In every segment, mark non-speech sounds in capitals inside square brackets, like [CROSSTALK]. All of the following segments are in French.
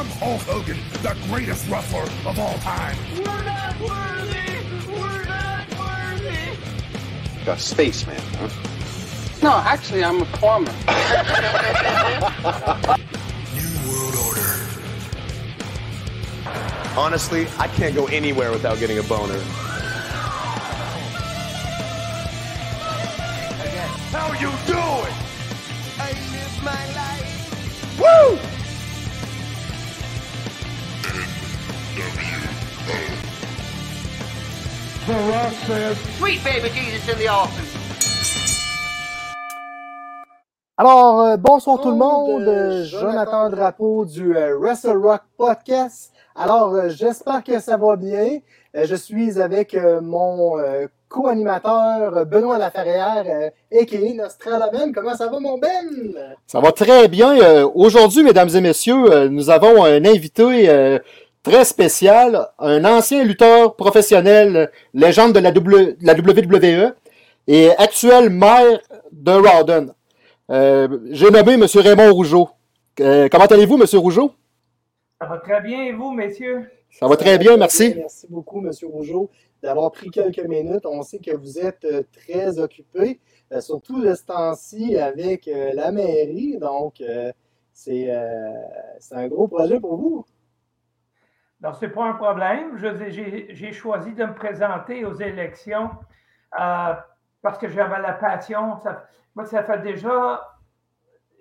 I'm Hulk Hogan, the greatest wrestler of all time. We're not worthy! We're not worthy! A spaceman, huh? No, actually, I'm a plumber. [LAUGHS] New World Order. Honestly, I can't go anywhere without getting a boner. Sweet baby Jesus in the office. Alors, euh, bonsoir tout le monde, euh, Jonathan Drapeau du euh, Wrestle Rock Podcast. Alors, euh, j'espère que ça va bien. Euh, je suis avec euh, mon euh, co-animateur Benoît Laferrière, euh, a.k.a. Nostradamen. Comment ça va, mon Ben? Ça va très bien. Euh, Aujourd'hui, mesdames et messieurs, euh, nous avons un invité euh, très spécial, un ancien lutteur professionnel, légende de la, W- de la WWE et actuel maire de Rawdon. Euh, J'ai nommé M. Raymond Rougeau. Euh, comment allez-vous, M. Rougeau? Ça va très bien, et vous, messieurs? Ça va très bien, merci. Merci beaucoup, M. Rougeau, d'avoir pris quelques minutes. On sait que vous êtes euh, très occupé, surtout de ce temps-ci avec la mairie. Donc, c'est c'est un gros projet pour vous. Non, ce n'est pas un problème. J'ai choisi de me présenter aux élections euh, parce que j'avais la passion. Ça, moi, ça fait déjà.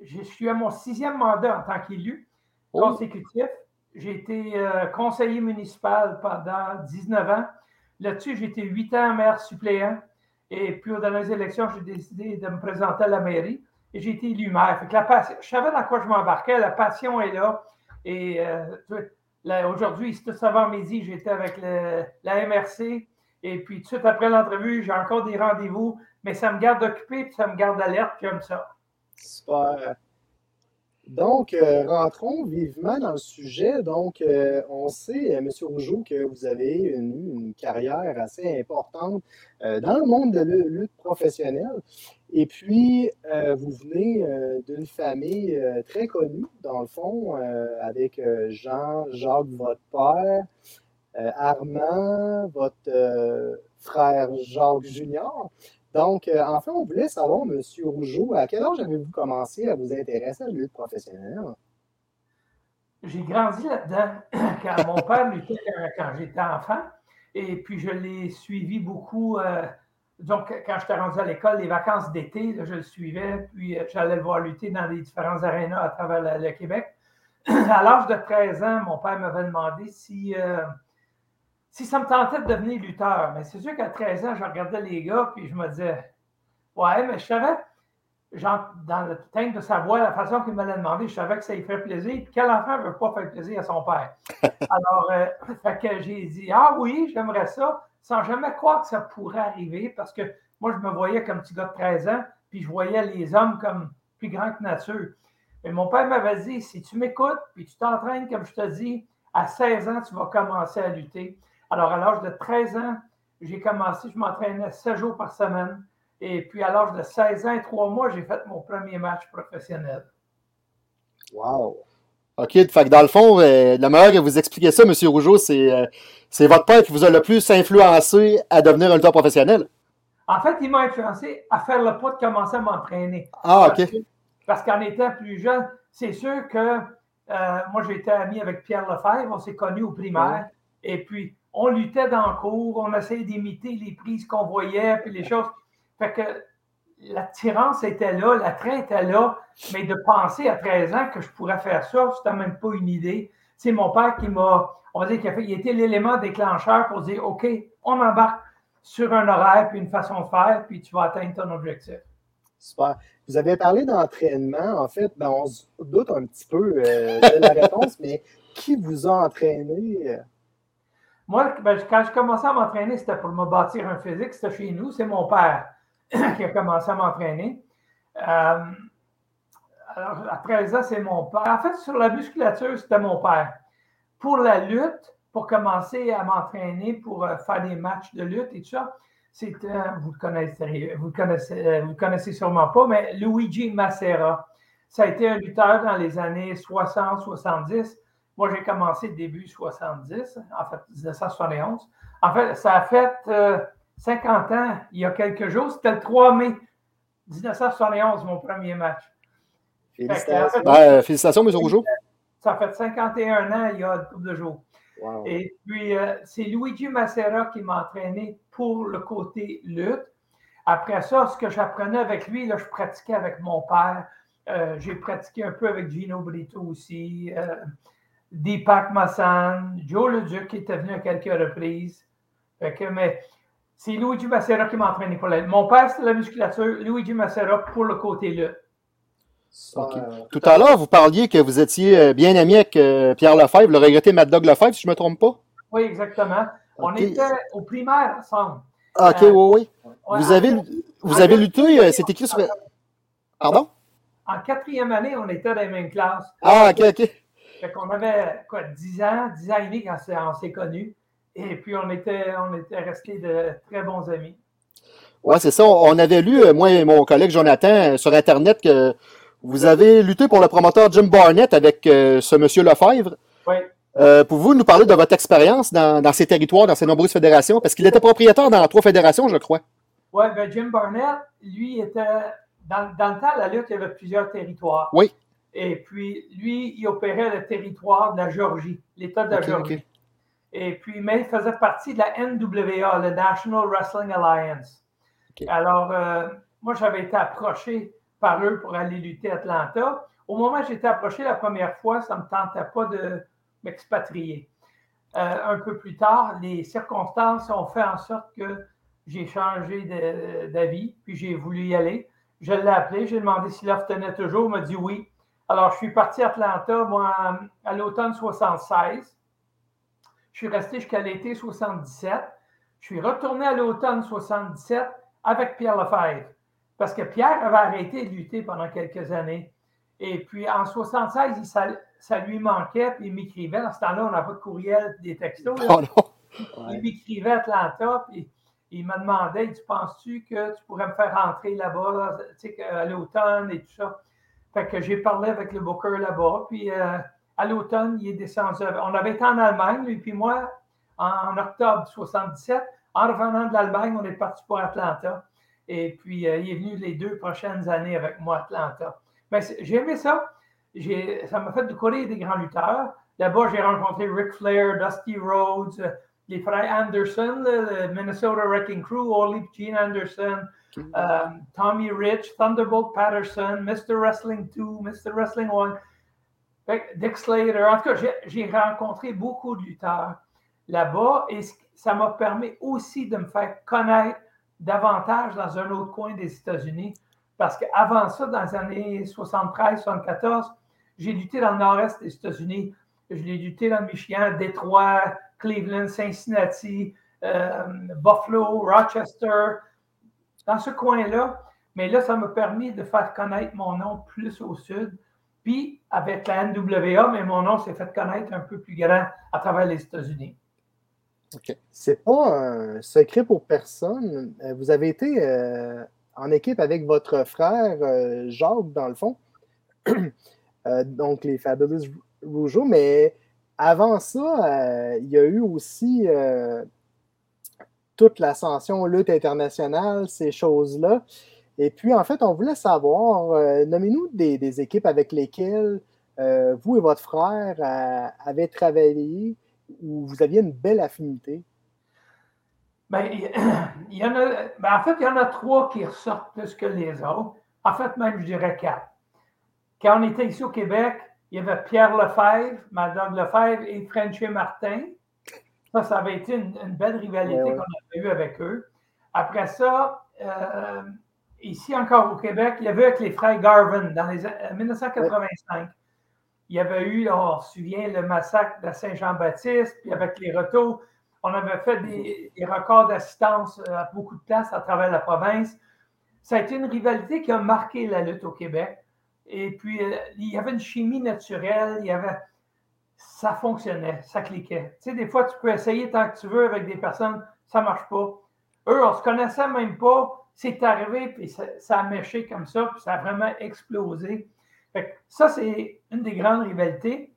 Je suis à mon sixième mandat en tant qu'élu Oh. consécutif. J'ai été euh, conseiller municipal pendant 19 ans. Là-dessus, j'ai été 8 ans maire suppléant. Et puis, aux dernières élections, j'ai décidé de me présenter à la mairie et j'ai été élu maire. Fait que la passion, je savais dans quoi je m'embarquais. La passion est là. Et euh, aujourd'hui, c'est tout avant-midi, j'étais avec la MRC. Et puis, tout de suite après l'entrevue, j'ai encore des rendez-vous. Mais ça me garde occupé puis ça me garde alerte. J'aime ça. Super. Donc, euh, rentrons vivement dans le sujet. Donc, euh, on sait, euh, M. Rougeau, que vous avez une, carrière assez importante dans le monde de la lutte professionnelle. Et puis, vous venez d'une famille très connue, dans le fond, avec Jean, Jacques, votre père, Armand, votre frère Jacques Junior. Donc, euh, enfin, on voulait savoir, M. Rougeau, à quel âge avez-vous commencé à vous intéresser à la lutte professionnelle? J'ai grandi là-dedans [COUGHS] quand mon père luttait quand, j'étais enfant. Et puis, je l'ai suivi beaucoup. euh, donc, quand j'étais rendu à l'école, les vacances d'été, je le suivais. Puis, euh, j'allais le voir lutter dans les différents arénas à travers le, Québec. [COUGHS] À l'âge de 13 ans, mon père m'avait demandé si, si ça me tentait de devenir lutteur. Mais c'est sûr qu'à 13 ans, je regardais les gars, puis je me disais, ouais, mais je savais, genre, dans le teinte de sa voix, la façon qu'il me l'a demandé, je savais que ça lui ferait plaisir. Puis quel enfant ne veut pas faire plaisir à son père? [LAUGHS] Alors, euh, fait que j'ai dit, ah oui, j'aimerais ça, sans jamais croire que ça pourrait arriver, parce que moi, je me voyais comme petit gars de 13 ans, puis je voyais les hommes comme plus grands que nature. Mais mon père m'avait dit, si tu m'écoutes, puis tu t'entraînes comme je te dis, à 16 ans, tu vas commencer à lutter. Alors, à l'âge de 13 ans, j'ai commencé, je m'entraînais 7 jours par semaine. Et puis, à l'âge de 16 ans et 3 mois, j'ai fait mon premier match professionnel. Wow! OK, fait que dans le fond, euh, la manière que vous expliquez ça, M. Rougeau, c'est euh, c'est votre père qui vous a le plus influencé à devenir un lutteur professionnel? En fait, il m'a influencé à faire le pas de commencer à m'entraîner. Ah, Parce OK. que- Parce qu'en étant plus jeune, c'est sûr que euh, moi, j'étais ami avec Pierre Lefebvre, on s'est connus au primaire. Et puis, on luttait dans le cours, on essayait d'imiter les prises qu'on voyait, puis les choses. Fait que l'attirance était là, l'attrait était là, mais de penser à 13 ans que je pourrais faire ça, c'était même pas une idée. C'est mon père qui m'a, on va dire, qu'il a fait, il était l'élément déclencheur pour dire, OK, on embarque sur un horaire, puis une façon de faire, puis tu vas atteindre ton objectif. Super. Vous avez parlé d'entraînement. En fait, ben, on se doute un petit peu euh, de la réponse, mais qui vous a entraîné? Moi, ben, quand je commençais à m'entraîner, c'était pour me bâtir un physique. C'était chez nous. C'est mon père [CLEARS THROAT] qui a commencé à m'entraîner. Euh, alors, à 13 ans, c'est mon père. En fait, sur la musculature, c'était mon père. Pour la lutte, pour commencer à m'entraîner, pour euh, faire des matchs de lutte et tout ça, c'était, vous le connaissez, vous le connaissez, euh, vous le connaissez sûrement pas, mais Luigi Macera. Ça a été un lutteur dans les années 60-70. Moi, j'ai commencé début 70, en fait, 1971. En fait, ça a fait 50 ans, il y a quelques jours. C'était le 3 mai 1971, mon premier match. Félicitations. Ben, félicitations, M. Rougeau. Ça fait 51 ans, il y a un couple de jours. Et puis, euh, c'est Luigi Macera qui m'a entraîné pour le côté lutte. Après ça, ce que j'apprenais avec lui, là, je pratiquais avec mon père. Euh, j'ai pratiqué un peu avec Gino Brito aussi, euh, Deepak Massan, Joe Leduc qui était venu à quelques reprises. mais c'est Luigi Macera qui m'a entraîné pour la Mon père, c'était la musculature, Luigi Macera pour le côté lutte. Tout à l'heure, vous parliez que vous étiez euh, bien ami avec euh, Pierre Lefebvre, le regretté Mad Dog Lefebvre, si je ne me trompe pas. Oui, exactement. On était au primaire ensemble. Ah, ok, oui, oui. vous avez, vous avez lutté, euh, c'est écrit sur. Pardon? En quatrième année, on était dans les mêmes classes. Ah, ok, ok. Fait qu'on avait, quoi, 10 ans, 10 ans et demi quand on s'est connus. Et puis, on était, on était restés de très bons amis. Oui, c'est ça. On avait lu, moi et mon collègue Jonathan, sur Internet, que vous avez lutté pour le promoteur Jim Barnett avec euh, ce monsieur Lefebvre. Oui. Euh, Pouvez-vous nous parler de votre expérience dans, ces territoires, dans ces nombreuses fédérations? Parce qu'il était propriétaire dans trois fédérations, je crois. Oui, ben Jim Barnett, lui, était. Dans, dans, le temps, la lutte, il y avait plusieurs territoires. Oui. Et puis, lui, il opérait le territoire de la Géorgie, l'État de la Géorgie. Et puis, mais il faisait partie de la NWA, le National Wrestling Alliance. Alors, euh, moi, j'avais été approché par eux pour aller lutter à Atlanta. Au moment où j'étais approché la première fois, ça ne me tentait pas de m'expatrier. Euh, un peu plus tard, les circonstances ont fait en sorte que j'ai changé d'avis, puis j'ai voulu y aller. Je l'ai appelé, j'ai demandé si l'offre tenait toujours, il m'a dit oui. Alors, je suis parti à Atlanta, moi, à l'automne 76. Je suis resté jusqu'à l'été 77. Je suis retourné à l'automne 77 avec Pierre Lefebvre. Parce que Pierre avait arrêté de lutter pendant quelques années. Et puis en 76, ça, lui manquait, puis il m'écrivait. Dans ce temps-là, on n'a pas de courriel, des textos. Oh il m'écrivait à Atlanta, puis il m'a demandé Tu penses-tu que tu pourrais me faire rentrer là-bas, tu sais, à l'automne et tout ça Fait que j'ai parlé avec le booker là-bas, puis euh, à l'automne, il est descendu. On avait été en Allemagne, lui, puis moi, en, octobre 77. En revenant de l'Allemagne, on est parti pour Atlanta. Et puis, euh, il est venu les deux prochaines années avec moi à Atlanta. Mais j'ai aimé ça. Ça m'a fait découvrir des grands lutteurs. Là-bas, j'ai rencontré Ric Flair, Dusty Rhodes, euh, les frères Anderson, le, Minnesota Wrecking Crew, Olive Gene Anderson, euh, Tommy Rich, Thunderbolt Patterson, Mr. Wrestling 2, Mr. Wrestling 1, Dick Slater. En tout cas, j'ai rencontré beaucoup de lutteurs là-bas et ça m'a permis aussi de me faire connaître davantage dans un autre coin des États-Unis. Parce qu'avant ça, dans les années 73-74, j'ai lutté dans le nord-est des États-Unis. Je l'ai lutté dans le Michigan, Détroit, Cleveland, Cincinnati, euh, Buffalo, Rochester, dans ce coin-là. Mais là, ça m'a permis de faire connaître mon nom plus au sud. Puis, avec la NWA, mais mon nom s'est fait connaître un peu plus grand à travers les États-Unis. C'est pas un secret pour personne. Euh, vous avez été euh, en équipe avec votre frère euh, Jacques, dans le fond. [CLEARS THROAT] donc, les Fabulous Rougeau. Mais avant ça, il y a eu aussi toute l'ascension lutte internationale, ces choses-là. Et puis, en fait, on voulait savoir, nommez-nous des, équipes avec lesquelles vous et votre frère avez travaillé où vous aviez une belle affinité? Ben, [CLEARS THROAT] il y en a, ben, en fait, il y en a trois qui ressortent plus que les autres. En fait, même, je dirais quatre. Quand on était ici au Québec, il y avait Pierre Lefebvre, Madame Lefebvre et Frenchy Martin. Ça, ça avait été une, belle rivalité qu'on avait eue avec eux. Après ça, euh, ici encore au Québec, il y avait avec les frères Garvin dans les 1985 il y avait eu, on se souvient, le massacre de Saint-Jean-Baptiste, puis avec les retours, on avait fait des, records d'assistance euh, à beaucoup de places à travers la province. Ça a été une rivalité qui a marqué la lutte au Québec. Et puis, euh, il y avait une chimie naturelle, il y avait. Ça fonctionnait, ça cliquait. Tu sais, des fois, tu peux essayer tant que tu veux avec des personnes, ça ne marche pas. Eux, on ne se connaissait même pas. C'est arrivé, puis ça, a méché comme ça, puis ça a vraiment explosé ça, c'est une des grandes rivalités.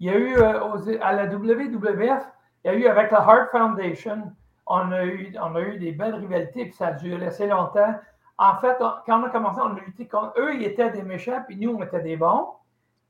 Il y a eu euh, à la WWF, il y a eu avec la Heart Foundation, on a eu, on a eu des belles rivalités, puis ça a duré assez longtemps. En fait, quand on a commencé, on a lutté contre eux, ils étaient des méchants, puis nous, on était des bons.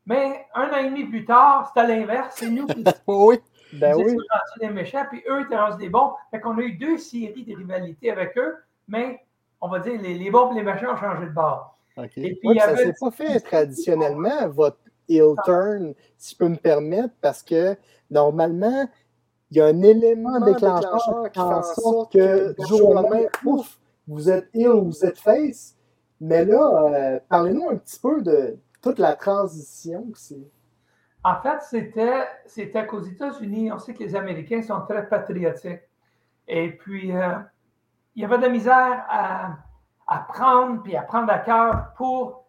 Mais un an et demi plus tard, c'était l'inverse. C'est nous qui [LAUGHS] oui. ben oui. des méchants, puis eux étaient rendus des bons. Fait qu'on a eu deux séries de rivalités avec eux, mais on va dire les, les bons et les méchants ont changé de bord. Et puis, ça ne s'est pas fait traditionnellement, votre heel turn, si je peux me permettre, parce que normalement, il y a un élément déclencheur qui fait en sorte que du jour au lendemain, ouf, vous êtes heel ou vous êtes face. Mais là, euh, parlez-nous un petit peu de toute la transition. En fait, c'était, c'était qu'aux États-Unis, on sait que les Américains sont très patriotiques. Et puis, euh, il y avait de la misère à, prendre, puis à prendre à cœur pour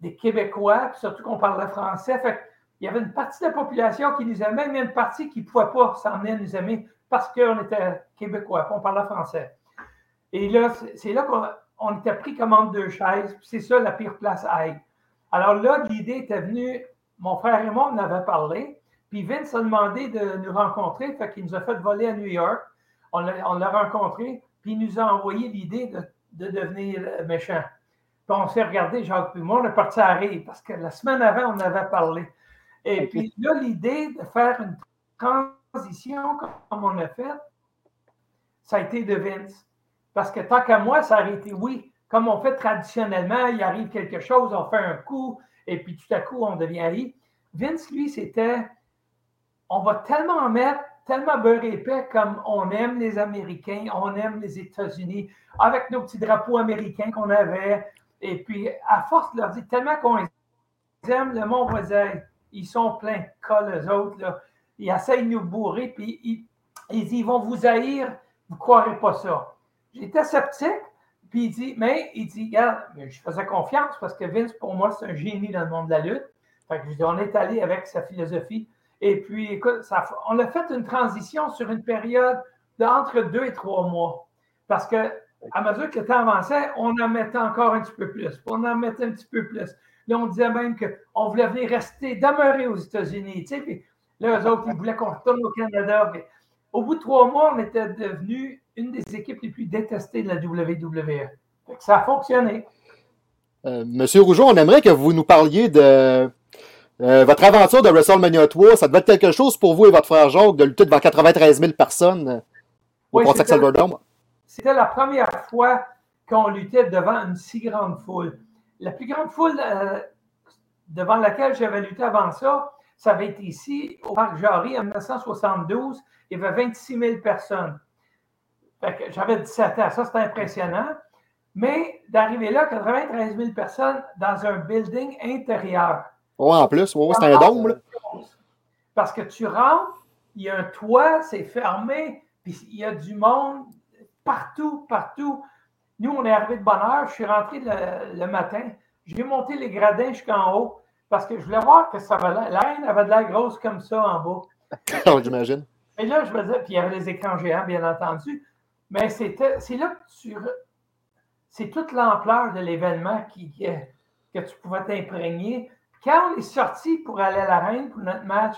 des Québécois, surtout qu'on parlait français. Fait il y avait une partie de la population qui nous aimait, mais une partie qui ne pouvait pas s'en venir nous aimer parce qu'on était Québécois, on parlait français. Et là, c'est là qu'on était pris comme entre deux chaises, c'est ça la pire place à être. Alors là, l'idée était venue, mon frère et moi, on avait parlé, puis Vince a demandé de nous rencontrer, fait qu'il nous a fait voler à New York. On l'a rencontré, puis il nous a envoyé l'idée de, de, devenir méchant. Puis on s'est regardé, Jacques puis moi, on est parti à rire, parce que la semaine avant, on avait parlé. Et puis là, l'idée de faire une transition comme on a fait, ça a été de Vince. Parce que tant qu'à moi, ça aurait été oui. Comme on fait traditionnellement, il arrive quelque chose, on fait un coup, et puis tout à coup, on devient Ali. Vince, lui, c'était on va tellement mettre, tellement beurre épais comme on aime les Américains, on aime les États-Unis, avec nos petits drapeaux américains qu'on avait. Et puis, à force de leur dire tellement qu'on aime, le monde va ils sont pleins de cas, eux autres. Là. Ils essayent de nous bourrer, puis ils, ils, vont vous haïr, vous ne croirez pas ça. J'étais sceptique, puis il dit, mais il dit, regarde, je faisais confiance parce que Vince, pour moi, c'est un génie dans le monde de la lutte. Fait que je dis, on est allé avec sa philosophie. Et puis, écoute, on a fait une transition sur une période d'entre deux et trois mois. Parce que à mesure que le temps avançait, on en mettait encore un petit peu plus. On en mettait un petit peu plus. Là, on disait même qu'on voulait venir rester, demeurer aux États-Unis. Tu sais, puis là, eux autres, ils voulaient qu'on retourne au Canada. au bout de trois mois, on était devenu une des équipes les plus détestées de la WWE. ça a fonctionné. Euh, Monsieur Rougeau, on aimerait que vous nous parliez de euh, votre aventure de WrestleMania 3. Ça devait être quelque chose pour vous et votre frère Jacques de lutter devant 93 000 personnes euh, au oui, C'était la première fois qu'on luttait devant une si grande foule. La plus grande foule euh, devant laquelle j'avais lutté avant ça, ça avait été ici, au Parc Jarry, en 1972. Il y avait 26 000 personnes. J'avais 17 ans. Ça, c'était impressionnant. Mais d'arriver là, 93 000 personnes dans un building intérieur. Oui, en plus, ouais, c'est un dôme. Parce que tu rentres, il y a un toit, c'est fermé, puis il y a du monde partout, partout. Nous, on est arrivé de bonne heure. Je suis rentré le, matin. J'ai monté les gradins jusqu'en haut parce que je voulais voir que ça valait. La reine avait de l'air grosse comme ça en bas. [LAUGHS] J'imagine. Et là, je me disais, puis il y avait les écrans géants, bien entendu. Mais c'est là que tu. C'est toute l'ampleur de l'événement qui, que tu pouvais t'imprégner. Quand on est sorti pour aller à la reine pour notre match,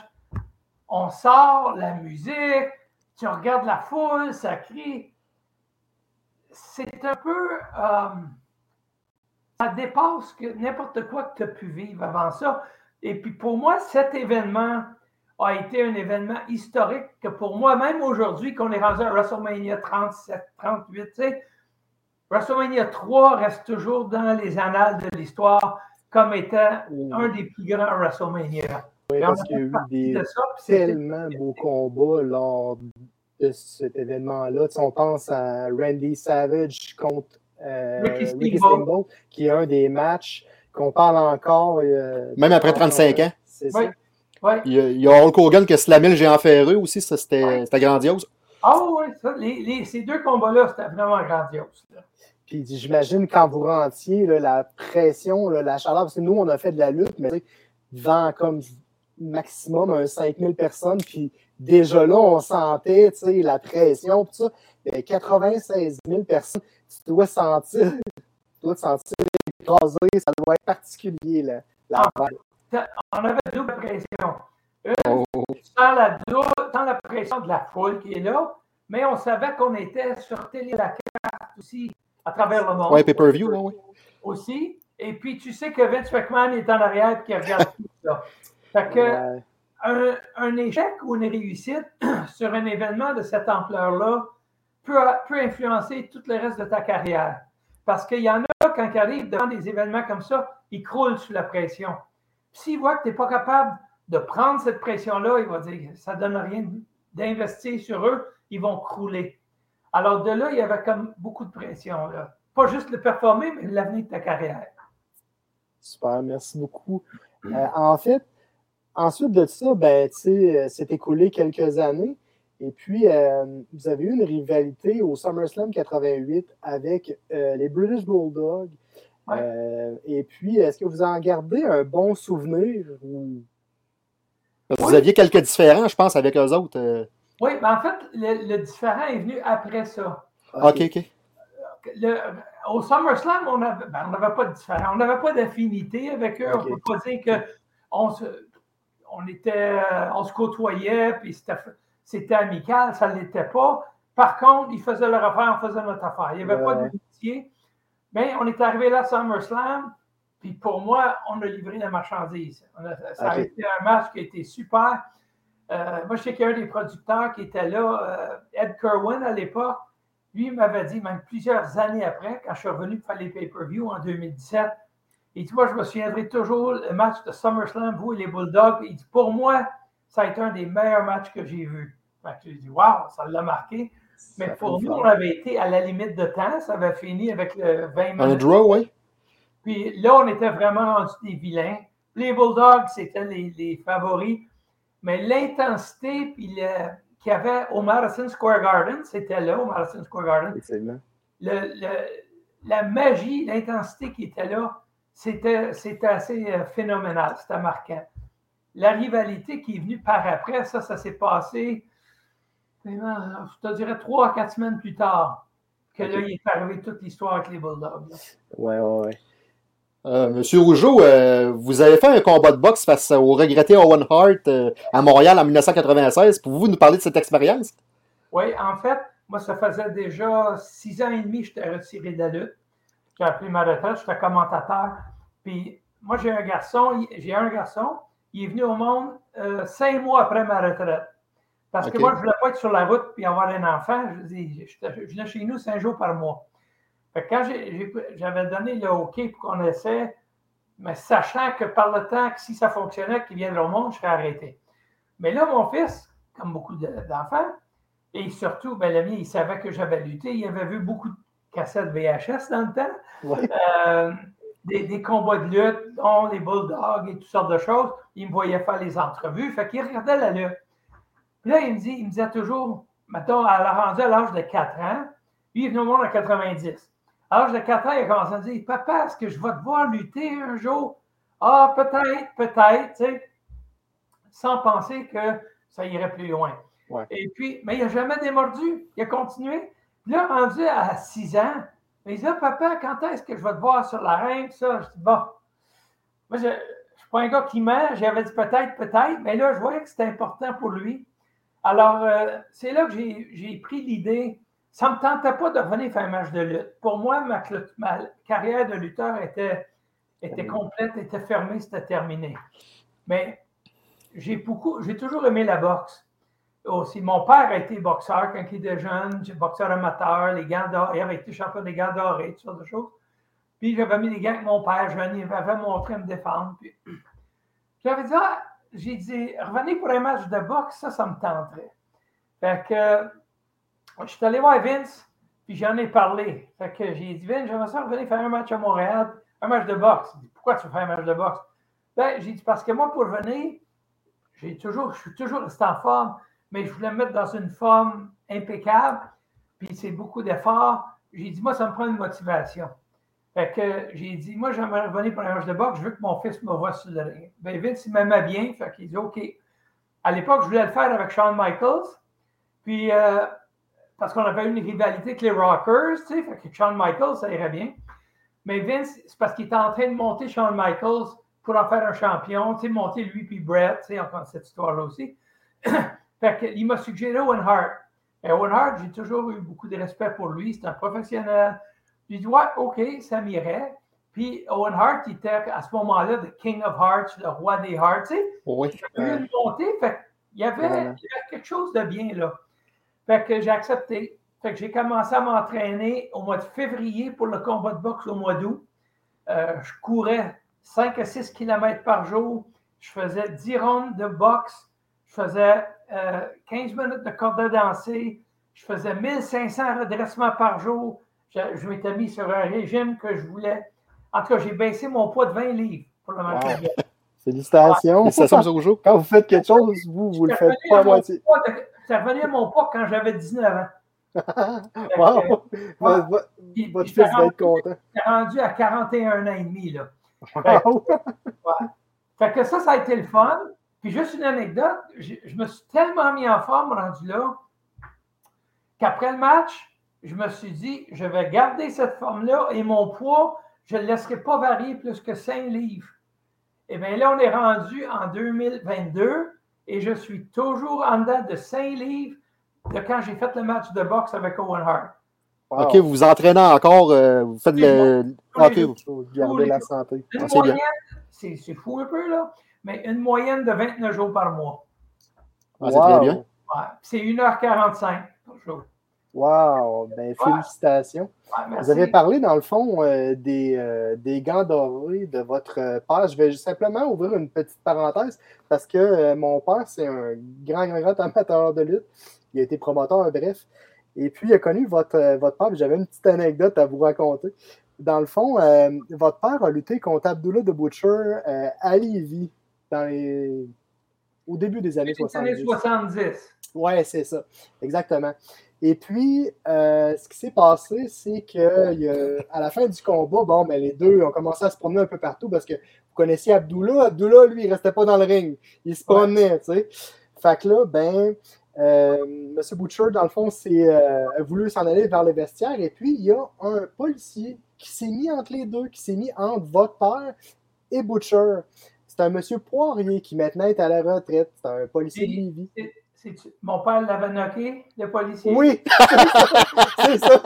on sort la musique, tu regardes la foule, ça crie c'est un peu. Euh, ça dépasse n'importe quoi que tu as pu vivre avant ça. Et puis pour moi, cet événement a été un événement historique que pour moi, même aujourd'hui, qu'on est rendu à WrestleMania 37, 38, tu sais, WrestleMania 3 reste toujours dans les annales de l'histoire comme étant un des plus grands WrestleMania. Oui, parce qu'il y a eu des tellement beaux combats lors de cet événement-là. on pense à Randy Savage contre euh, Ricky, Steamboat, qui est un des matchs qu'on parle encore. Euh, Même après 35 ans. C'est ça. Il, y a, Hulk Hogan qui a slamé le géant ferreux aussi, ça c'était grandiose. Ah oui, ça, les, ces deux combats-là, c'était vraiment grandiose. Puis j'imagine quand vous rentiez, la pression, la chaleur, parce que nous, on a fait de la lutte, mais devant comme maximum un 5000 personnes, puis déjà là, on sentait la pression, tout ça. Mais 96 000 personnes, tu dois sentir, tu dois te sentir écrasé, ça doit être particulier, là, la ah, On avait double pression. Une, sans la, sans la pression de la foule qui est là, mais on savait qu'on était sur télé la carte aussi à travers le monde. Ouais, pay-per-view, oui. Aussi. Et puis, tu sais que Vince McMahon est en arrière et qu'il regarde tout ça. Fait que Ouais. un, un échec ou une réussite [CLEARS THROAT] sur un événement de cette ampleur-là peut, peut influencer tout le reste de ta carrière. Parce qu'il y en a, quand ils arrivent devant des événements comme ça, ils croulent sous la pression. Puis S'ils voient que tu n'es pas capable de prendre cette pression-là, ils vont dire ça ne donne rien d'investir sur eux, ils vont crouler. Alors de là, il y avait comme beaucoup de pression. Là. Pas juste le performer, mais l'avenir de ta carrière. Super, merci beaucoup. Euh, en fait, ensuite de ça, ben, sais, euh, écoulé quelques années. Et puis, euh, vous avez eu une rivalité au SummerSlam 88 avec les British Bulldogs. Ouais. Euh, et puis, est-ce que vous en gardez un bon souvenir? ou- Parce que Vous aviez quelques différends, je pense, avec eux autres. euh. Oui, mais en fait, le, le différent est venu après ça. OK, OK. Le- au SummerSlam, on n'avait ben, on n'avait pas de différent. On n'avait pas d'affinité avec eux. On ne peut pas dire qu'on se, on était, euh, on se côtoyait, puis c'était, c'était amical. Ça ne l'était pas. Par contre, ils faisaient leur affaire, on faisait notre affaire. Il n'y avait pas Ouais. d'amitié. Mais on est arrivé là à SummerSlam, puis pour moi, on a livré la marchandise. On a- ça a été un match qui a été super. Euh, moi, je sais qu'il y a un des producteurs qui était là, euh, Ed Kerwin à l'époque. Lui, m'avait dit, même plusieurs années après, quand je suis revenu pour faire les pay-per-view en 2017, il dit, moi, je me souviendrai toujours le match de SummerSlam, vous et les Bulldogs. Il dit, pour moi, ça a été un des meilleurs matchs que j'ai vus. Fait que j'ai dit, waouh, ça l'a marqué. Mais pour nous, on avait été à la limite de temps. Ça avait fini avec le 20 Un minutes. draw, oui. Puis là, on était vraiment rendus des vilains. Les Bulldogs, c'était les, les favoris. Mais l'intensité qu'il y avait au Madison Square Garden, c'était là, au Madison Square Garden. Effectivement. Le- le- la magie, l'intensité qui était là, c'était assez euh, phénoménal, c'était marquant. La rivalité qui est venue par après, ça, ça s'est passé, je te dirais, trois à quatre semaines plus tard, que là, il est arrivé toute l'histoire avec les Bulldogs. là. Ouais, ouais, ouais. Euh, Monsieur Rougeau, euh, vous avez fait un combat de boxe face au regretté Owen Hart euh, à Montréal en 1996. Pouvez-vous nous parler de cette expérience? Oui, en fait, moi, ça faisait déjà six ans et demi que j'étais retiré de la lutte. J'ai appris ma retraite, j'étais commentateur. Puis moi, j'ai un garçon, il- j'ai un garçon, il est venu au monde cinq mois après ma retraite. Parce que moi, je ne voulais pas être sur la route puis avoir un enfant. Je, dis, je venais chez nous cinq jours par mois. Fait que quand j'avais donné le OK pour qu'on essaie, mais sachant que par le temps que si ça fonctionnait, qu'il viendrait au monde, je serais arrêté. Mais là, mon fils, comme beaucoup de- d'enfants, et surtout, ben, le mien, il savait que j'avais lutté. Il avait vu beaucoup de cassettes VHS dans le temps. Ouais. Euh, des, des combats de lutte, dont les bulldogs et toutes sortes de choses. Il me voyait faire les entrevues. Fait qu'il regardait la lutte. Puis là, il me, dit, il me disait toujours, mettons, à la rendu à l'âge de 4 ans, lui, il est venu au monde en 90. À l'âge de 4 ans, il a commencé à me dire Papa, est-ce que je vais te voir lutter un jour? Ah, peut-être, peut-être, tu sais, sans penser que ça irait plus loin. Ouais. Et puis, mais il n'a jamais démordu. Il a continué. Puis là, rendu à 6 ans, il dit Ah, Papa, quand est-ce que je vais te voir sur l'arène Ça, je dis Bon. Moi, je ne suis pas un gars qui ment. J'avais dit peut-être, peut-être, mais là, je voyais que c'était important pour lui. Alors, euh, c'est là que j'ai pris l'idée. Ça ne me tentait pas de revenir faire un match de lutte. Pour moi, ma, carrière de lutteur était, était complète, était fermée, c'était terminé. Mais j'ai beaucoup, j'ai toujours aimé la boxe. Aussi, mon père a été boxeur quand il était jeune, boxeur amateur, les gants d'or, il avait été champion des gants dorés, toutes sortes de choses. Puis j'avais mis les gants avec mon père jeune, il m'avait montré à me défendre. Puis j'avais dit, ah, j'ai dit, revenez pour un match de boxe, ça, ça me tenterait. Fait que je suis allé voir Vince, puis j'en ai parlé. Fait que j'ai dit, Vince, j'aimerais ça revenir faire un match à Montréal, un match de boxe. Pourquoi tu veux faire un match de boxe? Ben, j'ai dit, parce que moi, pour venir, j'ai toujours, je suis toujours resté en forme, mais je voulais me mettre dans une forme impeccable, puis c'est beaucoup d'efforts. J'ai dit, moi, ça me prend une motivation. Fait que j'ai dit, moi, j'aimerais revenir pour un match de boxe, je veux que mon fils me voit sur le ring. Ben, Vince, il m'aimait bien, fait qu'il dit, OK. À l'époque, je voulais le faire avec Shawn Michaels, puis euh, parce qu'on avait une rivalité avec les Rockers, tu sais, fait que Shawn Michaels, ça irait bien. Mais Vince, c'est parce qu'il était en train de monter Shawn Michaels pour en faire un champion, tu sais, monter lui puis Brett, tu sais, encore cette histoire-là aussi. [COUGHS] fait que, il m'a suggéré Owen Hart. Et Owen Hart, j'ai toujours eu beaucoup de respect pour lui. C'est un professionnel. J'ai dit, ouais, OK, ça m'irait. Puis Owen Hart, il était à ce moment-là le King of Hearts, le roi des Hearts. Oui. Il y a eu une montée, fait il y, avait, il quelque chose de bien là. Fait que j'ai accepté. Fait que j'ai commencé à m'entraîner au mois de février pour le combat de boxe au mois d'août. Euh, je courais 5 à 6 km par jour. Je faisais 10 rondes de boxe. Je faisais euh, 15 minutes de corde à danser. Je faisais 1500 redressements par jour. Je, je m'étais mis sur un régime que je voulais. En tout cas, j'ai baissé mon poids de 20 livres pour le match Wow. [LAUGHS] Félicitations. Félicitations, M. Rougeau. Quand vous faites quelque chose, vous, vous le faites pas à moitié. J'étais revenu à mon poids quand j'avais 19 ans. [LAUGHS] Fait Wow. [LAUGHS] Votre, fils va rendu- être content. j'étais rendu à 41 ans et demi. Là. Wow. Fait que ça, ça a été le fun. Puis juste une anecdote, je, je me suis tellement mis en forme rendu là qu'après le match, je me suis dit, je vais garder cette forme-là et mon poids, je ne le laisserai pas varier plus que 5 livres. Et bien là, on est rendu en 2022 et je suis toujours en dedans de 5 livres de quand j'ai fait le match de boxe avec Owen Hart. Wow. OK, vous vous entraînez encore, euh, vous faites le. OK, vous- Faut garder la santé. Une Ah, c'est c'est c'est fou un peu, là, mais une moyenne de 29 jours par mois. Ah, c'est très bien. Ouais, C'est 1h45 par jour. Wow. Ben, félicitations. Ouais. Vous avez parlé, dans le fond, euh, des, euh, des gants dorés de votre père. Je vais simplement ouvrir une petite parenthèse parce que euh, mon père, c'est un grand, grand, grand amateur de lutte. Il a été promoteur, bref. Et puis, il a connu votre, votre père. J'avais une petite anecdote à vous raconter. Dans le fond, votre père a lutté contre Abdullah de Butcher à Lévis dans les... au début des années Les années 70. 70. Ouais, c'est ça, exactement. Et puis, euh, ce qui s'est passé, c'est que il y a- à la fin du combat, bon, ben, les deux ont commencé à se promener un peu partout parce que vous connaissiez Abdullah. Abdullah, lui, il restait pas dans le ring. Il se promenait, tu sais. Fait que là, ben, euh, M. Butcher, dans le fond, s'est, euh, voulu s'en aller vers le vestiaire. Et puis, il y a un policier qui s'est mis entre les deux, qui s'est mis entre votre père et Butcher. C'est un monsieur Poirier qui maintenant est à la retraite. C'est un policier de Lévis. Mon père l'avait knocké, le policier? Oui, [LAUGHS] c'est ça.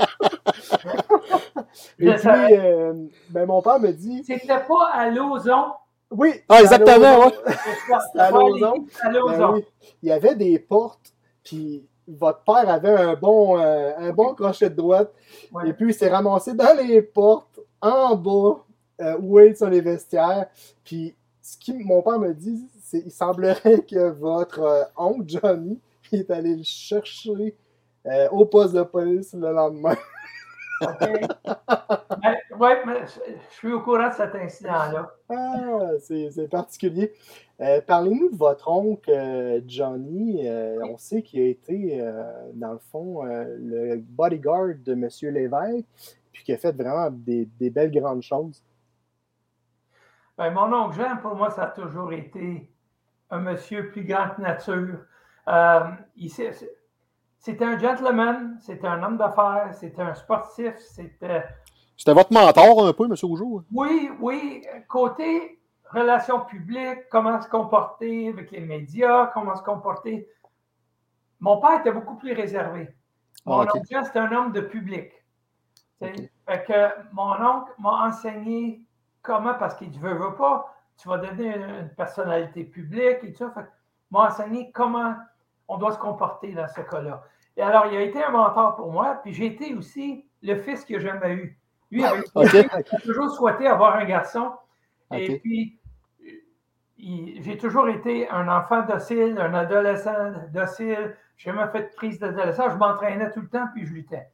Et puis, euh, ben, mon père me dit C'était pas à Lauson. Oui, Ah, exactement, ouais. C'était [LAUGHS] à à Ben oui. Il y avait des portes, puis votre père avait un bon, euh, un bon crochet de droite, Ouais. et puis il s'est ramassé dans les portes, en bas, euh, où est sur les vestiaires. Puis, ce qui, mon père me dit, il semblerait [LAUGHS] que votre euh, oncle Johnny [LAUGHS] est allé le chercher euh, au poste de police le lendemain. [LAUGHS] Ben, ouais, mais je suis au courant de cet incident-là. Ah, c'est particulier. Euh, Parlez-nous de votre oncle euh, Johnny. Euh, on sait qu'il a été, dans le fond, le bodyguard de M. Lévesque, puis qu'il a fait vraiment des, des belles grandes choses. Ben, mon oncle Jean, pour moi, ça a toujours été un monsieur plus grand que nature. Euh, c'était un gentleman, c'était un homme d'affaires, c'était un sportif, c'était. C'était votre mentor un peu, M. Rougeau. Oui, oui, côté relations publiques, comment se comporter avec les médias, comment se comporter. Mon père était beaucoup plus réservé. Mon Ah, oncle c'était un homme de public. Fait que mon oncle m'a enseigné comment, parce qu'il ne veut, veut pas, tu vas devenir une, personnalité publique et tout ça. Fait que m'a enseigné comment on doit se comporter dans ce cas-là. Et alors, il a été un mentor pour moi, puis j'ai été aussi le fils qu'il n'a jamais eu. Lui, il avait [LAUGHS] Ok. [LAUGHS] il a toujours souhaité avoir un garçon. Et puis, j'ai toujours été un enfant docile, un adolescent docile. J'ai jamais fait de crise d'adolescent. Je m'entraînais tout le temps, puis je luttais.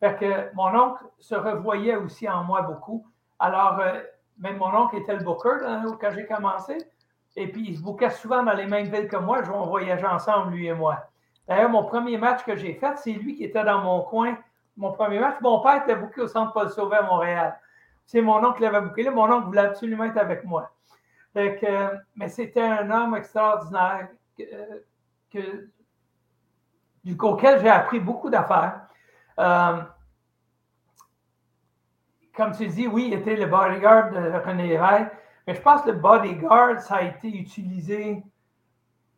Fait que mon oncle se revoyait aussi en moi beaucoup. Alors, euh, même mon oncle était le booker quand j'ai commencé. Et puis, il se bookait souvent dans les mêmes villes que moi. On voyageait ensemble, lui et moi. D'ailleurs, mon premier match que j'ai fait, c'est lui qui était dans mon coin. Mon premier match, mon père était booké au centre Paul Sauvé à Montréal. C'est mon oncle qui l'avait booké là. Mon oncle voulait absolument être avec moi. Euh, mais c'était un homme extraordinaire que, euh, auquel j'ai appris beaucoup d'affaires. Euh, comme tu dis, oui, il était le bodyguard de René Lévesque, mais je pense que le bodyguard, ça a été utilisé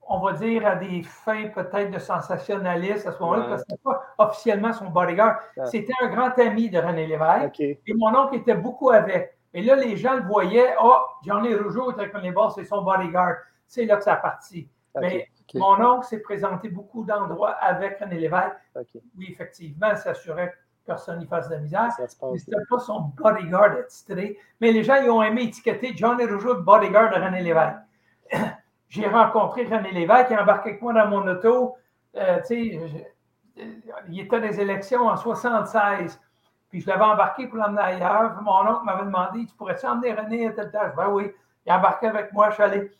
on va dire, à des fins peut-être de sensationnaliste à ce moment-là, parce que ce n'était pas officiellement son bodyguard. C'était un grand ami de René Lévesque. Et mon oncle était beaucoup avec. Et là, les gens le voyaient. Oh, Johnny Rougeau avec René c'est son bodyguard. C'est là que ça a parti. Mais mon oncle s'est présenté beaucoup d'endroits avec René Lévesque. Oui, effectivement, s'assurait que personne n'y fasse de la misère. N'était pas son bodyguard attitré. Mais les gens, ils ont aimé étiqueter Johnny Rougeau bodyguard de René Lévesque. [CLEARS THROAT] J'ai rencontré René Lévesque, qui embarqué avec moi dans mon auto. Euh, il était des élections en 76. Puis je l'avais embarqué pour l'emmener ailleurs. Mon oncle m'avait demandé Tu pourrais-tu emmener René à telle tâche Ben oui. Il embarqué avec moi, je suis allé.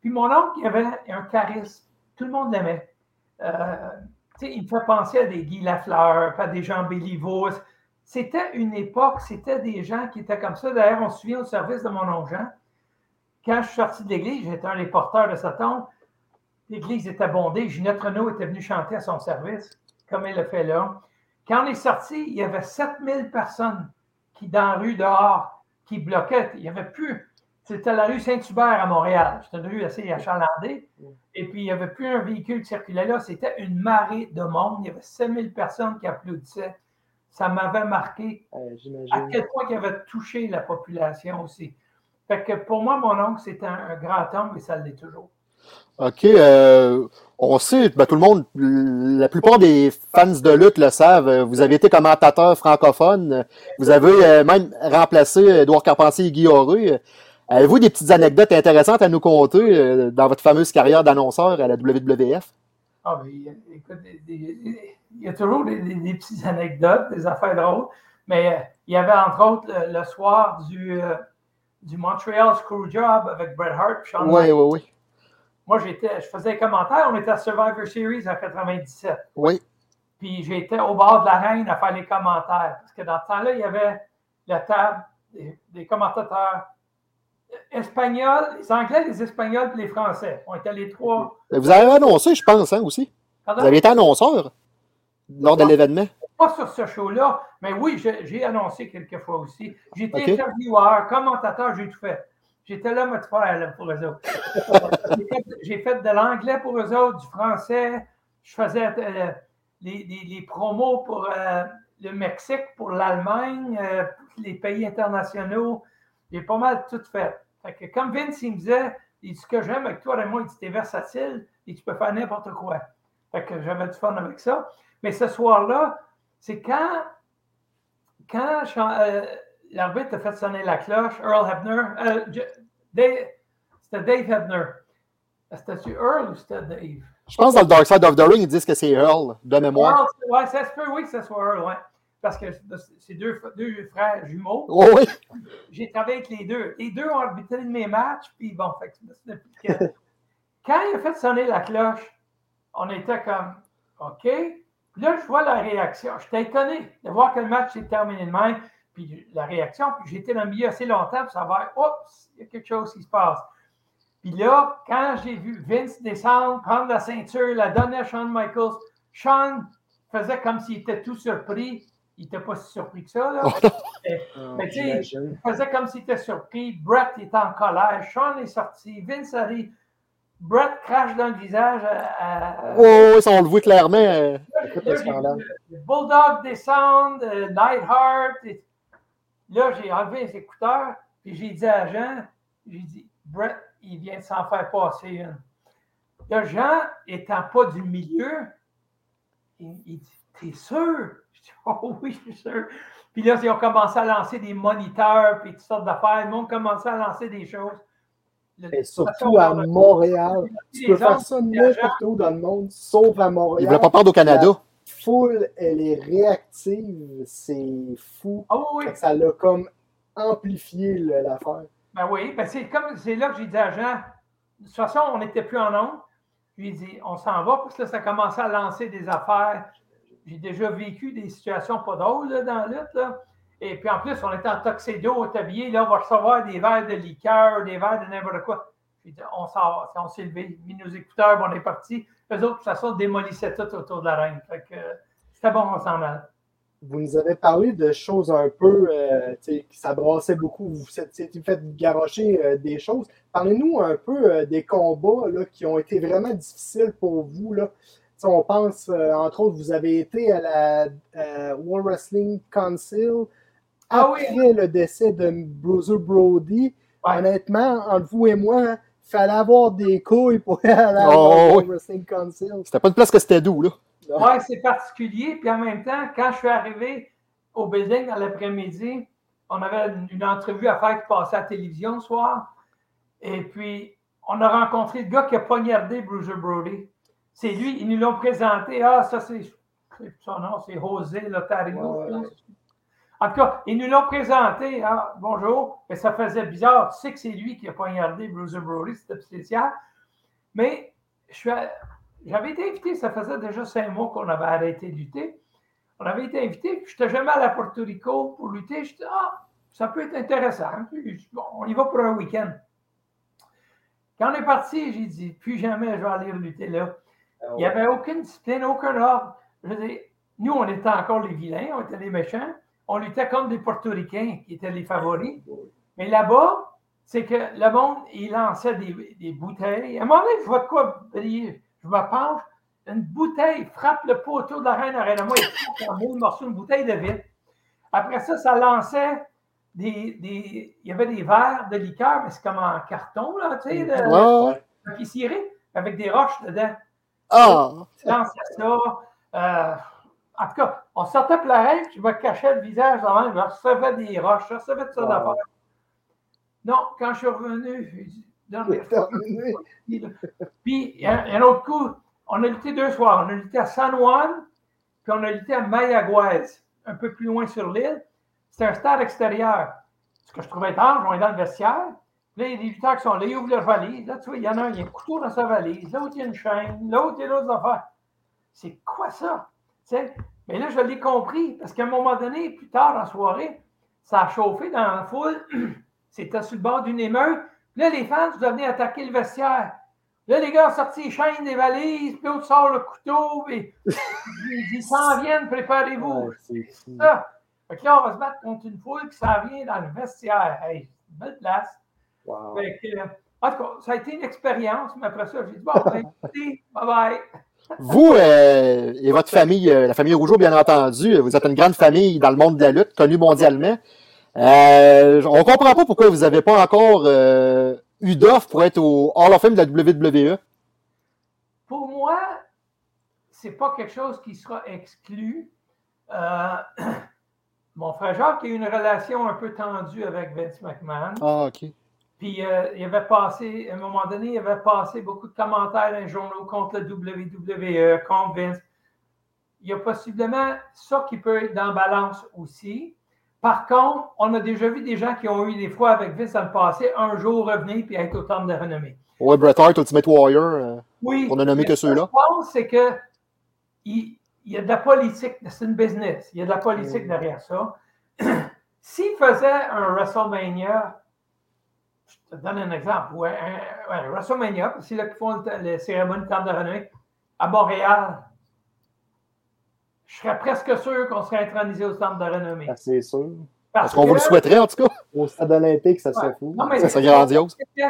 puis mon oncle, il avait un charisme. Tout le monde l'aimait. Euh, il me fait penser à des Guy Lafleur, à des Jean Béliveau. C'était une époque, c'était des gens qui étaient comme ça. D'ailleurs, on se souvient au service de mon oncle quand je suis sorti de l'église, j'étais un des porteurs de sa tombe. L'église était bondée. Ginette Renault était venue chanter à son service, comme elle le fait là. Quand on est sorti, il y avait 7000 personnes qui, dans la rue dehors, qui bloquaient. Il n'y avait plus. C'était la rue Saint-Hubert à Montréal. C'était une rue assez achalandée. Et puis, il n'y avait plus un véhicule qui circulait là. C'était une marée de monde. Il y avait 7000 personnes qui applaudissaient. Ça m'avait marqué à quel point il avait touché la population aussi. Fait que pour moi, mon oncle, c'est un, grand homme et ça l'est toujours. OK. Euh, on sait, ben, tout le monde, la plupart des fans de lutte le savent. Vous avez été commentateur francophone. Vous avez euh, même remplacé Edouard Carpentier et Guy Avez-vous des petites anecdotes intéressantes à nous conter euh, dans votre fameuse carrière d'annonceur à la WWF? Ah, ben, écoute, il y a toujours des, petites anecdotes, des affaires drôles. Mais il y avait entre autres le soir du du Montreal Screwjob avec Bret Hart. Oui, oui, oui. Moi, j'étais, je faisais un commentaire. On était à Survivor Series en 97. Oui. Puis j'étais au bord de la reine à faire les commentaires. Parce que dans ce temps-là, il y avait la table des, commentateurs espagnols, les Anglais, les Espagnols et les Français. On était les trois. Vous avez annoncé, je pense, hein, aussi. Vous avez été annonceur lors de l'événement pas sur ce show-là, mais oui, j'ai annoncé quelques fois aussi. J'étais intervieweur, commentateur, j'ai tout fait. J'étais là, me faire pour eux autres. [LAUGHS] j'ai fait, de l'anglais pour eux autres, du français. Je faisais euh, les, promos pour euh, le Mexique, pour l'Allemagne, euh, les pays internationaux. J'ai pas mal tout fait. Fait comme Vince, il me disait, il dit, ce que j'aime avec toi, et moi, il dit, t'es versatile et tu peux faire n'importe quoi. Fait que j'avais du fun avec ça. Mais ce soir-là, c'est quand, quand euh, l'arbitre a fait sonner la cloche, Earl Hebner, euh, c'était Dave Hebner. C'était-tu Earl ou c'était Dave? Je pense que dans le Dark Side of the Ring, ils disent que c'est Earl, de mémoire. Oui, ça se peut, oui, que ce soit Earl, oui. Parce que c'est deux, deux, frères jumeaux. Oh, oui. J'ai travaillé avec les deux. Les deux ont arbitré de mes matchs, puis bon, fait que [LAUGHS] Quand il a fait sonner la cloche, on était comme OK, là, je vois la réaction. J'étais étonné de voir que le match s'est terminé de même. Puis la réaction, puis j'étais dans le milieu assez longtemps pour savoir, oups, il y a quelque chose qui se passe. Puis là, quand j'ai vu Vince descendre, prendre la ceinture, la donner à Shawn Michaels, Shawn faisait comme s'il était tout surpris. Il n'était pas si surpris que ça. Là. [LAUGHS] mais, tu sais, il faisait comme s'il était surpris. Brett était en colère. Shawn est sorti. Vince arrive. Brett crache dans le visage à. oh, ça, on le voit clairement. Euh, le Bulldog descend, euh, Nightheart. Là, j'ai enlevé les écouteurs, puis j'ai dit à Jean, j'ai dit, Brett, il vient de s'en faire passer une. Là, Jean, étant pas du milieu, il, il dit, t'es sûr? Je dis, [LAUGHS] oh oui, je suis sûr. Puis là, ils ont commencé à lancer des moniteurs, puis toutes sortes d'affaires. Le monde commencé à lancer des choses. Et surtout à Montréal. Tu peux faire ça n'importe où dans le monde, sauf à Montréal. Il ne voulait pas perdre au Canada. La foule, elle est réactive. C'est fou. Ah ça l'a comme amplifié l'affaire. Ben oui, ben c'est comme c'est là que j'ai dit à Jean, de toute façon, on n'était plus en nombre. Je lui ai dit, on s'en va parce que là, ça commençait à lancer des affaires. J'ai déjà vécu des situations pas drôles dans la lutte. Et puis en plus, on était en tuxedo, au tablier. Là, on va recevoir des verres de liqueur, des verres de n'importe quoi. Puis on s'en on s'est levé, mis nos écouteurs, on est parti. Eux autres, de toute façon, démolissaient tout autour de la reine. Fait que c'était bon, on s'en allait. vous nous avez parlé de choses un peu, euh, qui ça brassait beaucoup, vous vous fait garocher euh, des choses. Parlez-nous un peu euh, des combats là, qui ont été vraiment difficiles pour vous. Là. On pense, entre autres, vous avez été à la World Wrestling Council ah après le décès de Bruiser Brody. Honnêtement, entre vous et moi, il fallait avoir des couilles pour aller à la oh, World Wrestling Council. C'était pas une place que c'était doux, là. Oui, c'est particulier. Puis en même temps, quand je suis arrivé au building dans l'après-midi, on avait une, entrevue à faire qui passait à la télévision le soir. Et puis, on a rencontré le gars qui a poignardé Bruiser Brody. C'est lui, ils nous l'ont présenté. Ah, ça, c'est son nom, c'est José Lotario. En tout cas, ils nous l'ont présenté. Ah, bonjour. Mais ça faisait bizarre. Tu sais que c'est lui qui a poignardé Bruiser Brody, c'était spécial. Mais j'avais été invité, ça faisait déjà cinq mois qu'on avait arrêté de lutter. On avait été invité, puis je n'étais jamais allé à Porto Rico pour lutter. Je disais, ah, ça peut être intéressant. on y va pour un week-end. Quand on est parti, j'ai dit, plus jamais je vais aller lutter là. Ah Il n'y avait aucune discipline, aucun ordre. Je nous, on était encore les vilains, on était les méchants. On luttait comme des Portoricains qui étaient les favoris. Mais là-bas, c'est que le monde, il lançait des, bouteilles. À un moment donné, je vois de quoi briller je me penche, une bouteille frappe le poteau de la reine Arena. Moi, il un beau morceau, une bouteille de vitre. Après ça, ça lançait des, des, Il y avait des verres de liqueur, mais c'est comme en carton, là, tu sais, de, avec des roches dedans. Lançais ça. Euh, en tout cas, on sortait reine, je me cachais le visage dans je recevais des roches, je recevais tout ça d'abord. Non, quand je suis revenu, puis, il y a un autre coup, on a lutté deux soirs. On a lutté à San Juan, puis on a lutté à Mayagüez, un peu plus loin sur l'île. C'était un stade extérieur. Ce que je trouvais étrange, on est dans le vestiaire. Là, des lutteurs qui sont là, ils ouvrent leur valise. Là, tu vois, il y en a un, il y a un couteau dans sa valise. L'autre, il y a une chaîne. L'autre, il y a d'autres affaires. C'est quoi ça? Mais là, je l'ai compris, parce qu'à un moment donné, plus tard la soirée, ça a chauffé dans la foule. [CLEARS THROAT] C'était sur le bord d'une émeute. Là, les fans, vous venir attaquer le vestiaire. Là, les gars ont sorti les chaînes, les valises, puis l'autre sort le couteau, puis ils s'en viennent, préparez-vous. c'est ça. Fait que là, on va se battre contre une foule qui s'en vient dans le vestiaire. Hey, belle place. Wow. Fait que, en tout cas, ça a été une expérience, mais après ça, j'ai dit, bon, ben, [LAUGHS] bye bye. Vous euh, et votre famille, euh, la famille Rougeau, bien entendu, vous êtes une grande famille dans le monde de la lutte, connue mondialement. Euh, on comprend pas pourquoi vous n'avez pas encore euh, eu d'offre pour être au Hall of Fame de la WWE. Pour moi, c'est pas quelque chose qui sera exclu. Euh, [CLEARS THROAT] mon frère Jacques a eu une relation un peu tendue avec Vince McMahon. Ah, OK. Puis euh, il avait passé, à un moment donné, il avait passé beaucoup de commentaires dans les journaux contre la WWE, contre Vince. Il y a possiblement ça qui peut être dans balance aussi. Par contre, on a déjà vu des gens qui ont eu des fois avec Vince dans le passé, un jour revenir puis être au temple de renommée. Oui, Bret Hart, Ultimate Warrior. Euh, oui. On a nommé que ceux-là. Ce que je pense, c'est que il, y a de la politique, c'est une business. Il y a de la politique derrière ça. [CLEARS THROAT] S'il faisait un WrestleMania, je te donne un exemple. Ouais, un, WrestleMania, c'est là qu'ils font les cérémonies de temple de renommée à Montréal je serais presque sûr qu'on serait intronisé au centre de renommée. Ah, c'est sûr. Parce, qu'on vous le souhaiterait, en tout cas? Au stade olympique, ça serait fou. ça serait grandiose. Il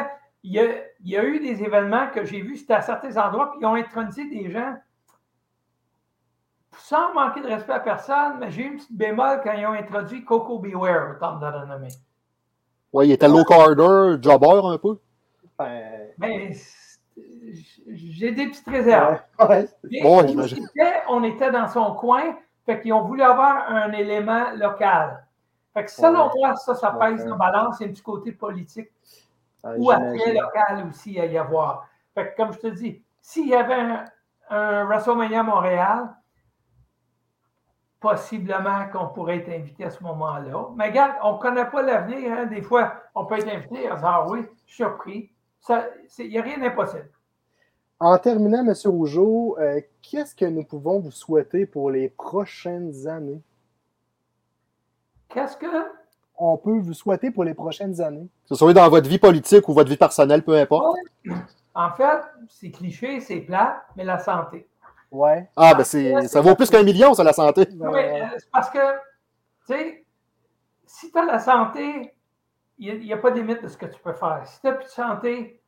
y, a, il y, a, eu des événements que j'ai vus, c'était à certains endroits, puis ils ont intronisé des gens sans manquer de respect à personne, mais j'ai eu une petite bémol quand ils ont introduit Coco Beware au temple de renommée. Oui, il était low carder, jobber un peu. Ben, ben j'ai des petites réserves. on était dans son coin, fait qu'ils ont voulu avoir un élément local. Fait que selon moi, ça, ça pèse en balance. Il y a un petit côté politique ou après local aussi à y avoir. Fait que, comme je te dis, s'il y avait un, WrestleMania Montréal, possiblement qu'on pourrait être invité à ce moment-là. Mais regarde, on ne connaît pas l'avenir. Hein. Des fois, on peut être invité à dire ah oui, surpris. Il n'y a rien d'impossible. En terminant, M. Rougeau, euh, qu'est-ce que nous pouvons vous souhaiter pour les prochaines années? Qu'est-ce que? On peut vous souhaiter pour les prochaines années. Que ce soit dans votre vie politique ou votre vie personnelle, peu importe. En fait, c'est cliché, c'est plat, mais la santé. Ouais. Ah, ben c'est, ça vaut plus qu'un million, ça, la santé. Oui, euh, c'est parce que, tu sais, si tu as la santé, il n'y a, pas de limite de ce que tu peux faire. Si tu n'as plus de santé,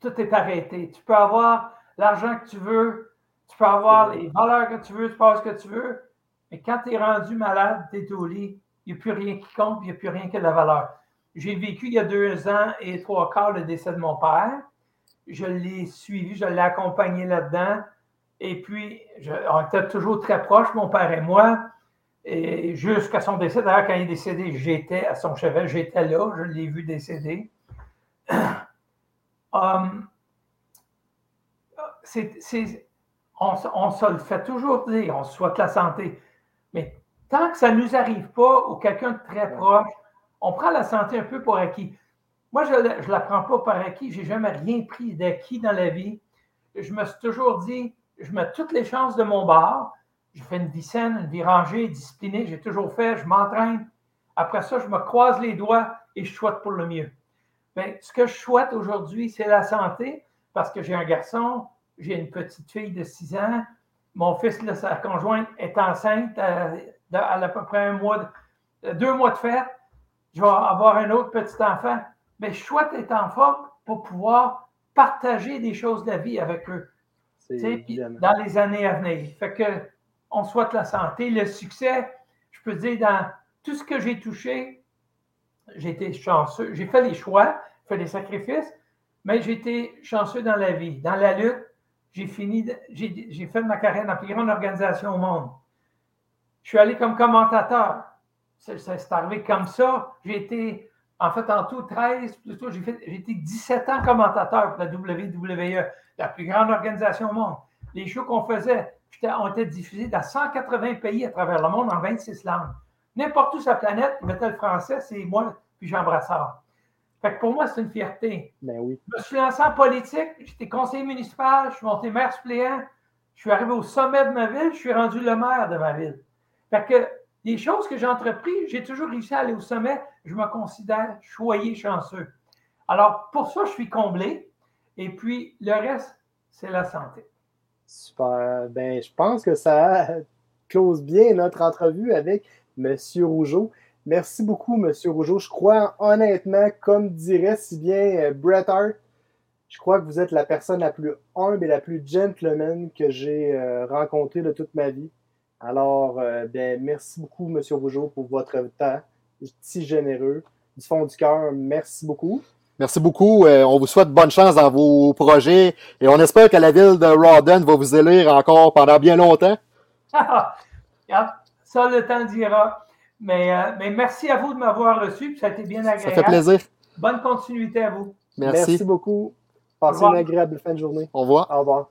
tout est arrêté. Tu peux avoir l'argent que tu veux, tu peux avoir les valeurs que tu veux, tu peux avoir ce que tu veux, mais quand tu es rendu malade, tu es au lit, il n'y a plus rien qui compte, il n'y a plus rien que de la valeur. J'ai vécu il y a deux ans et trois quarts le décès de mon père. Je l'ai suivi, je l'ai accompagné là-dedans. Et puis, on était toujours très proches, mon père et moi. Et jusqu'à son décès, d'ailleurs, quand il est décédé, j'étais à son chevet, j'étais là, je l'ai vu décéder. [CLEARS THROAT] Um, on, on, se le fait toujours dire, on souhaite la santé. Mais tant que ça ne nous arrive pas ou quelqu'un de très proche, on prend la santé un peu pour acquis. Moi, je ne la prends pas par acquis. Je n'ai jamais rien pris d'acquis dans la vie. Je me suis toujours dit, je mets toutes les chances de mon bord. Je fais une vie saine, une vie rangée, disciplinée. J'ai toujours fait, je m'entraîne. Après ça, je me croise les doigts et je souhaite pour le mieux. Mais ce que je souhaite aujourd'hui, c'est la santé parce que j'ai un garçon, j'ai une petite fille de 6 ans. Mon fils, sa conjointe, est enceinte à, à, peu près un mois, deux mois de fête. Je vais avoir un autre petit enfant. Mais je souhaite être en forme pour pouvoir partager des choses de la vie avec eux dans les années à venir. Fait que on souhaite la santé, le succès. Je peux dire, dans tout ce que j'ai touché, j'ai été chanceux. J'ai fait des choix, fait des sacrifices, mais j'ai été chanceux dans la vie. Dans la lutte, j'ai fini, j'ai fait ma carrière dans la plus grande organisation au monde. Je suis allé comme commentateur. C'est arrivé comme ça. J'ai été, en fait, en tout 13, plutôt, j'ai été 17 ans commentateur pour la WWE, la plus grande organisation au monde. Les shows qu'on faisait ont été diffusés dans 180 pays à travers le monde en 26 langues. N'importe où sur la planète, ils mettaient le français, c'est moi puis Jean Brassard. Fait que pour moi, c'est une fierté. Ben oui. Je me suis lancé en politique, j'étais conseiller municipal, je suis monté maire suppléant, je suis arrivé au sommet de ma ville, je suis rendu le maire de ma ville. Fait que les choses que j'ai entreprises, j'ai toujours réussi à aller au sommet, je me considère choyé, chanceux. Alors, pour ça, je suis comblé. Et puis, le reste, c'est la santé. Super. Ben, je pense que ça [LAUGHS] close bien notre entrevue avec M. Rougeau. Merci beaucoup, M. Rougeau. Je crois honnêtement, comme dirait si bien euh, Bret Hart, je crois que vous êtes la personne la plus humble et la plus gentleman que j'ai euh, rencontrée de toute ma vie. Alors, euh, ben, merci beaucoup, M. Rougeau, pour votre temps si généreux. Du fond du cœur, merci beaucoup. Merci beaucoup. Euh, on vous souhaite bonne chance dans vos projets et on espère que la ville de Rawdon va vous élire encore pendant bien longtemps. [LAUGHS] ça, le temps dira. Mais, euh, mais merci à vous de m'avoir reçu. Ça a été bien agréable. Ça fait plaisir. Bonne continuité à vous. Merci. Merci beaucoup. Passez une agréable fin de journée. Au revoir. Au revoir.